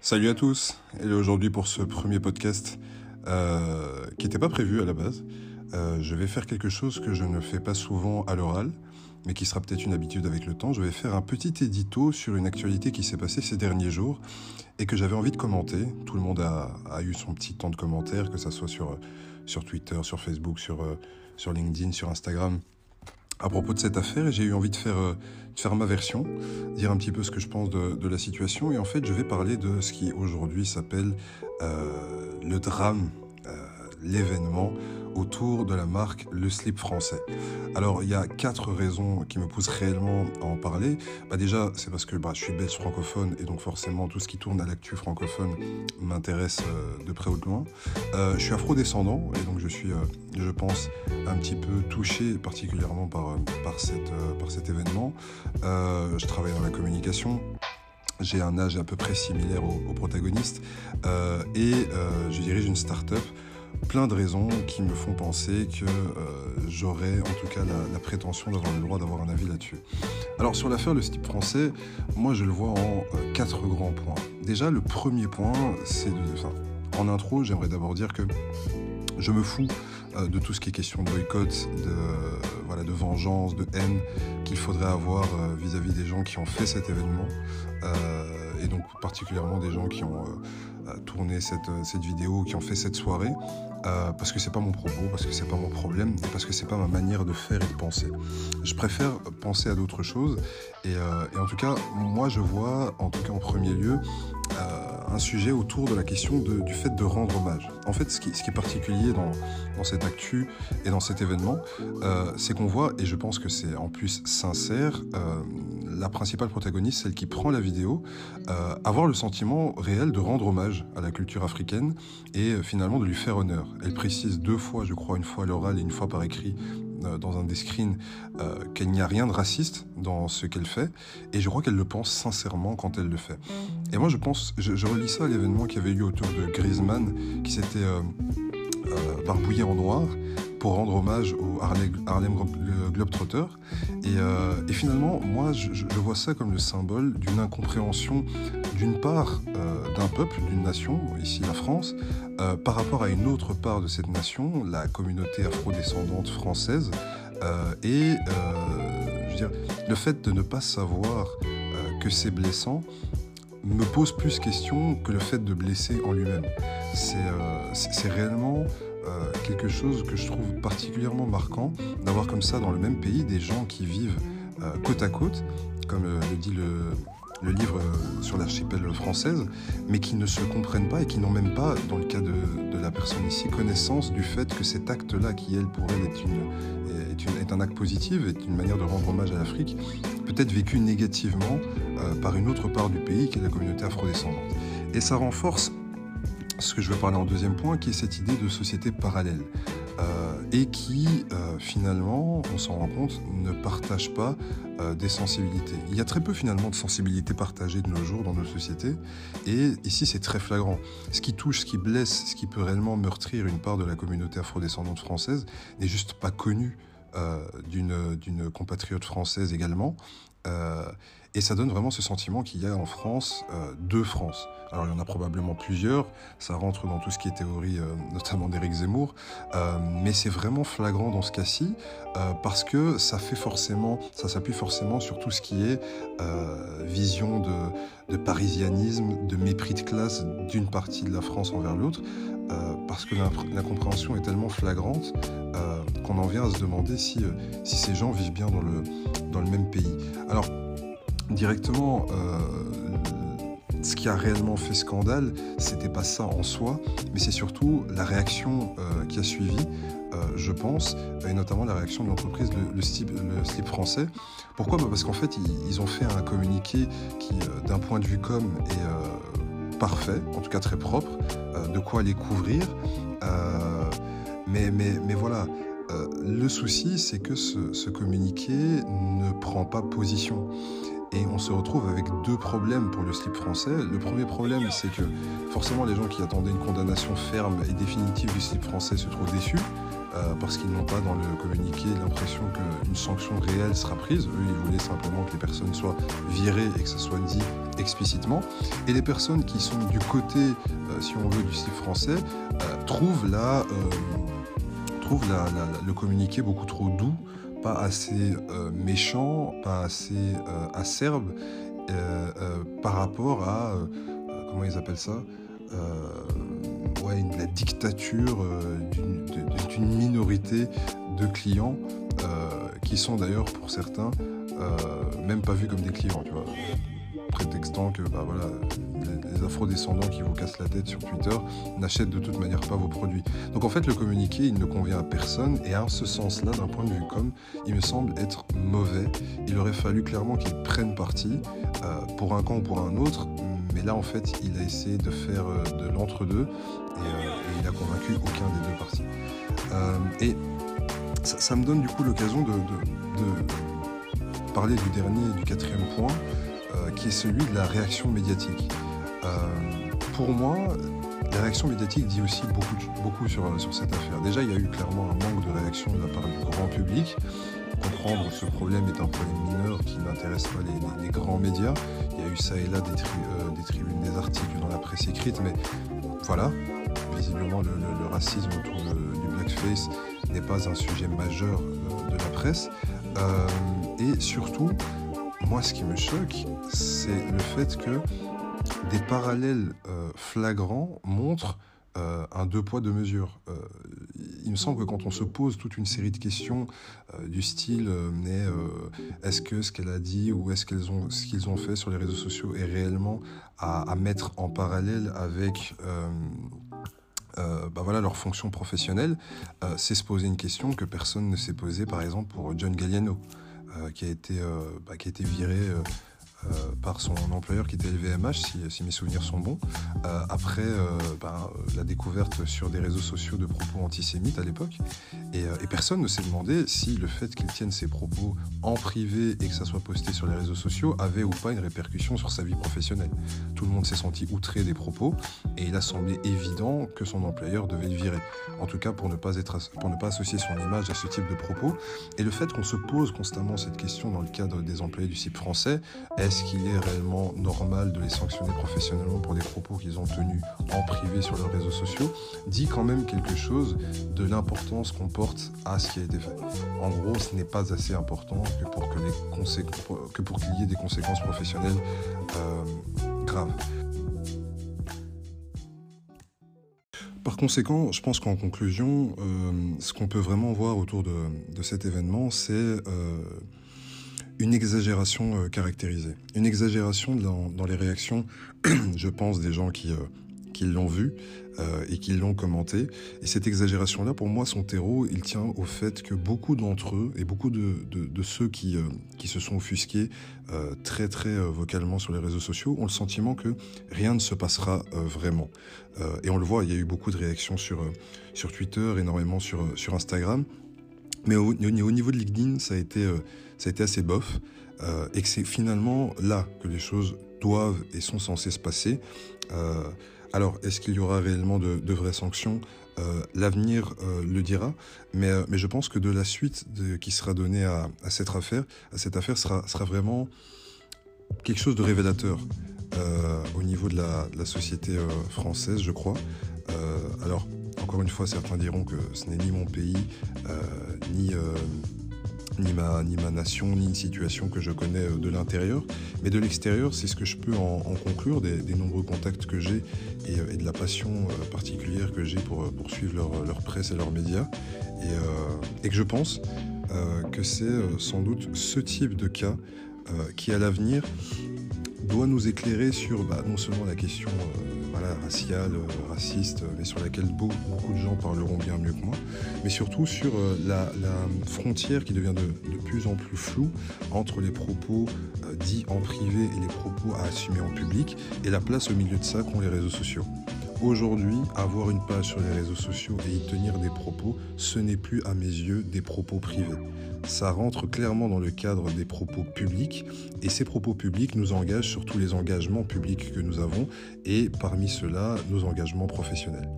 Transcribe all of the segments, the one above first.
Salut à tous, et aujourd'hui pour ce premier podcast euh, qui n'était pas prévu à la base, euh, je vais faire quelque chose que je ne fais pas souvent à l'oral, mais qui sera peut-être une habitude avec le temps. Je vais faire un petit édito sur une actualité qui s'est passée ces derniers jours et que j'avais envie de commenter. Tout le monde a, eu son petit temps de commentaires, que ce soit sur, Twitter, sur Facebook, sur, sur LinkedIn, sur Instagram à propos de cette affaire et j'ai eu envie de faire, euh, de faire ma version, dire un petit peu ce que je pense de, de, la situation. Et en fait je vais parler de ce qui aujourd'hui s'appelle euh, le drame, euh, l'événement autour de la marque Le Slip français. Alors, il y a quatre raisons qui me poussent réellement à en parler. Bah, déjà, c'est parce que bah, je suis belge francophone et donc forcément tout ce qui tourne à l'actu francophone m'intéresse euh, de près ou de loin. Euh, je suis afro-descendant et donc je suis, euh, je pense, un petit peu touché particulièrement par, par, cette, par cet événement. je travaille dans la communication j'ai un âge à peu près similaire au, au protagoniste et je dirige une start-up plein de raisons qui me font penser que euh, j'aurais en tout cas la, prétention d'avoir le droit d'avoir un avis là-dessus. Alors sur l'affaire Le Slip français, moi je le vois en euh, quatre grands points. Déjà le premier point, c'est de... En intro, j'aimerais d'abord dire que je me fous euh, de tout ce qui est question de boycott, de, voilà, de vengeance, de haine qu'il faudrait avoir vis-à-vis des gens qui ont fait cet événement, et donc particulièrement des gens qui ont tourné cette, cette vidéo, qui ont fait cette soirée, parce que c'est pas mon propos, parce que c'est pas mon problème, parce que c'est pas ma manière de faire et de penser. Je préfère penser à d'autres choses, et, et, en tout cas, moi je vois, en tout cas en premier lieu, un sujet autour de la question du fait de rendre hommage. En fait, ce qui, ce qui est particulier dans, dans, cette actu et dans cet événement, euh, c'est qu'on voit, et je pense que c'est en plus sincère, euh, la principale protagoniste, celle qui prend la vidéo, euh, avoir le sentiment réel de rendre hommage à la culture africaine et euh, finalement de lui faire honneur. Elle précise deux fois, je crois, une fois à l'oral et une fois par écrit, euh, dans un des screens qu'il n'y a rien de raciste dans ce qu'elle fait et je crois qu'elle le pense sincèrement quand elle le fait. Et moi je pense, je, relis ça à l'événement qui avait eu autour de Griezmann qui s'était barbouillé en noir pour rendre hommage Harlem, Globetrotter. Et, euh, et, finalement, moi, je, vois ça comme le symbole d'une incompréhension, d'une part, euh, d'un peuple, d'une nation, ici la France, euh, par rapport à une autre part de cette nation, la communauté afrodescendante française. Et le fait de ne pas savoir que c'est blessant me pose plus question que le fait de blesser en lui-même. C'est réellement euh, quelque chose que je trouve particulièrement marquant d'avoir comme ça dans le même pays des gens qui vivent euh, côte à côte, comme euh, le dit le, livre sur l'archipel française, mais qui ne se comprennent pas et qui n'ont même pas, dans le cas de, la personne ici, connaissance du fait que cet acte-là, qui elle pour elle est, un acte positif, est une manière de rendre hommage à l'Afrique, peut être vécu négativement par une autre part du pays, qui est la communauté afrodescendante. Et ça renforce ce que je vais parler en deuxième point, qui est cette idée de société parallèle. Euh, et qui, euh, finalement, on s'en rend compte, ne partage pas euh, des sensibilités. Il y a très peu, finalement, de sensibilités partagées de nos jours dans nos sociétés. Et ici, c'est très flagrant. Ce qui touche, ce qui blesse, ce qui peut réellement meurtrir une part de la communauté afrodescendante française n'est juste pas connu euh, d'une compatriote française également. Et ça donne vraiment ce sentiment qu'il y a en France euh, deux France. Alors il y en a probablement plusieurs, ça rentre dans tout ce qui est théorie, euh, notamment d'Éric Zemmour, euh, mais c'est vraiment flagrant dans ce cas-ci parce que ça fait forcément, ça s'appuie forcément sur tout ce qui est vision de, de, parisianisme, de mépris de classe d'une partie de la France envers l'autre, parce que l'incompréhension est tellement flagrante qu'on en vient à se demander si, si ces gens vivent bien dans le, dans le même pays. Alors directement, euh, ce qui a réellement fait scandale, c'était pas ça en soi, mais c'est surtout la réaction euh, qui a suivi, euh, je pense, et notamment la réaction de l'entreprise le, slip, français. Pourquoi? Bah Parce qu'en fait, ils, ont fait un communiqué qui, d'un point de vue com, est parfait, en tout cas très propre, de quoi les couvrir. mais, voilà. le souci, c'est que ce communiqué ne prend pas position. Et on se retrouve avec deux problèmes pour le slip français. Le premier problème, c'est que forcément les gens qui attendaient une condamnation ferme et définitive du slip français se trouvent déçus. parce qu'ils n'ont pas dans le communiqué l'impression qu'une sanction réelle sera prise. Eux, ils voulaient simplement que les personnes soient virées et que ça soit dit explicitement. Et les personnes qui sont du côté, si on veut, du style français, trouvent, la, trouvent le communiqué beaucoup trop doux, pas assez méchant, pas assez acerbe par rapport à, comment ils appellent ça ouais, la dictature euh, d'une minorité de clients euh, qui sont d'ailleurs pour certains euh, même pas vus comme des clients, tu vois. Prétextant que bah, voilà, les, afro-descendants qui vous cassent la tête sur Twitter n'achètent de toute manière pas vos produits. Donc en fait, le communiqué, il ne convient à personne et en ce sens-là, d'un point de vue com, il me semble être mauvais. Il aurait fallu clairement qu'il prenne parti pour un camp ou pour un autre, mais là, en fait, il a essayé de faire de l'entre-deux euh, et, il a convaincu aucun des deux partis. Euh, et ça, me donne du coup l'occasion de, parler du dernier et du quatrième point, euh, qui est celui de la réaction médiatique. Pour moi, la réaction médiatique dit aussi beaucoup, beaucoup sur, sur cette affaire. Déjà, il y a eu clairement un manque de réaction de la part du grand public comprendre ce problème est un problème mineur qui n'intéresse pas les, grands médias. Il y a eu ça et là des, des, tribunes, des articles dans la presse écrite, mais voilà, visiblement le, racisme autour du blackface n'est pas un sujet majeur euh, de la presse. Euh, et surtout, moi ce qui me choque, c'est le fait que des parallèles euh, flagrants montrent un deux poids deux mesures. il me semble que quand on se pose toute une série de questions du style est-ce que ce qu'elle a dit ou est-ce qu'elles ont ce qu'ils ont fait sur les réseaux sociaux est réellement à, mettre en parallèle avec euh, bah voilà, leur fonction professionnelle, euh, c'est se poser une question que personne ne s'est posée, par exemple, pour John Galliano, euh, qui, a été, bah, qui a été viré euh, par son employeur qui était LVMH, si, si mes souvenirs sont bons, euh, après euh, ben, la découverte sur des réseaux sociaux de propos antisémites à l'époque. Et, personne ne s'est demandé si le fait qu'il tienne ses propos en privé et que ça soit posté sur les réseaux sociaux avait ou pas une répercussion sur sa vie professionnelle. Tout le monde s'est senti outré des propos et il a semblé évident que son employeur devait le virer. En tout cas, pour ne pas, être, pour ne pas associer son image à ce type de propos. Et le fait qu'on se pose constamment cette question dans le cadre des employés du CIP français, est-ce qu'il est réellement normal de les sanctionner professionnellement pour des propos qu'ils ont tenus en privé sur leurs réseaux sociaux, dit quand même quelque chose de l'importance qu'on porte à ce qui a été fait. En gros, ce n'est pas assez important que pour qu'il y ait des conséquences professionnelles euh, graves. Par conséquent, je pense qu'en conclusion, euh, ce qu'on peut vraiment voir autour de, cet événement, c'est euh, une exagération euh, caractérisée. Une exagération dans, les réactions, je pense, des gens qui, euh, qui l'ont vu euh, et qui l'ont commenté. Et cette exagération-là, pour moi, son terreau, il tient au fait que beaucoup d'entre eux et beaucoup de, de, ceux qui, qui se sont offusqués très très vocalement sur les réseaux sociaux ont le sentiment que rien ne se passera vraiment. et on le voit, il y a eu beaucoup de réactions sur, sur Twitter, énormément sur, sur Instagram. Mais au, au, niveau de LinkedIn, ça a été été assez bof, euh, et que c'est finalement là que les choses doivent et sont censées se passer. Euh, alors, est-ce qu'il y aura réellement de, vraies sanctions? Euh, L'avenir le dira, mais, je pense que de la suite qui sera donnée à, cette affaire, à cette affaire sera, sera vraiment quelque chose de révélateur au niveau de la, de la société française, je crois. alors, encore une fois, certains diront que ce n'est ni mon pays, ni ni ma, ni ma nation, ni une situation que je connais euh, de l'intérieur. Mais de l'extérieur, c'est ce que je peux en, conclure des, nombreux contacts que j'ai et, euh, de la passion euh, particulière que j'ai pour, poursuivre leur, leur, presse et leurs médias. Et, et que je pense que c'est sans doute ce type de cas qui, à l'avenir, doit nous éclairer sur bah, non seulement la question raciale, euh, raciste, mais sur laquelle beaucoup, de gens parleront bien mieux que moi, mais surtout sur euh, la, frontière qui devient de, plus en plus floue entre les propos euh, dits en privé et les propos à assumer en public, et la place au milieu de ça qu'ont les réseaux sociaux. Aujourd'hui, avoir une page sur les réseaux sociaux et y tenir des propos, ce n'est plus à mes yeux des propos privés ça rentre clairement dans le cadre des propos publics et ces propos publics nous engagent sur tous les engagements publics que nous avons et parmi ceux-là, nos engagements professionnels.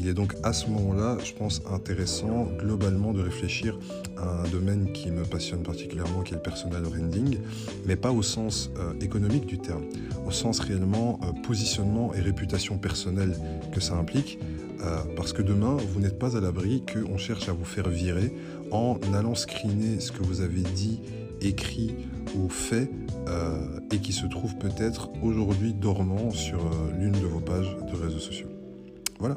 Il est donc à ce moment-là, je pense, intéressant globalement de réfléchir à un domaine qui me passionne particulièrement, qui est le personal branding, mais pas au sens euh, économique du terme, au sens réellement euh, positionnement et réputation personnelle que ça implique. Euh, parce que demain, vous n'êtes pas à l'abri qu'on cherche à vous faire virer en allant screener ce que vous avez dit, écrit ou fait et qui se trouve peut-être aujourd'hui dormant sur l'une de vos pages de réseaux sociaux. Voilà.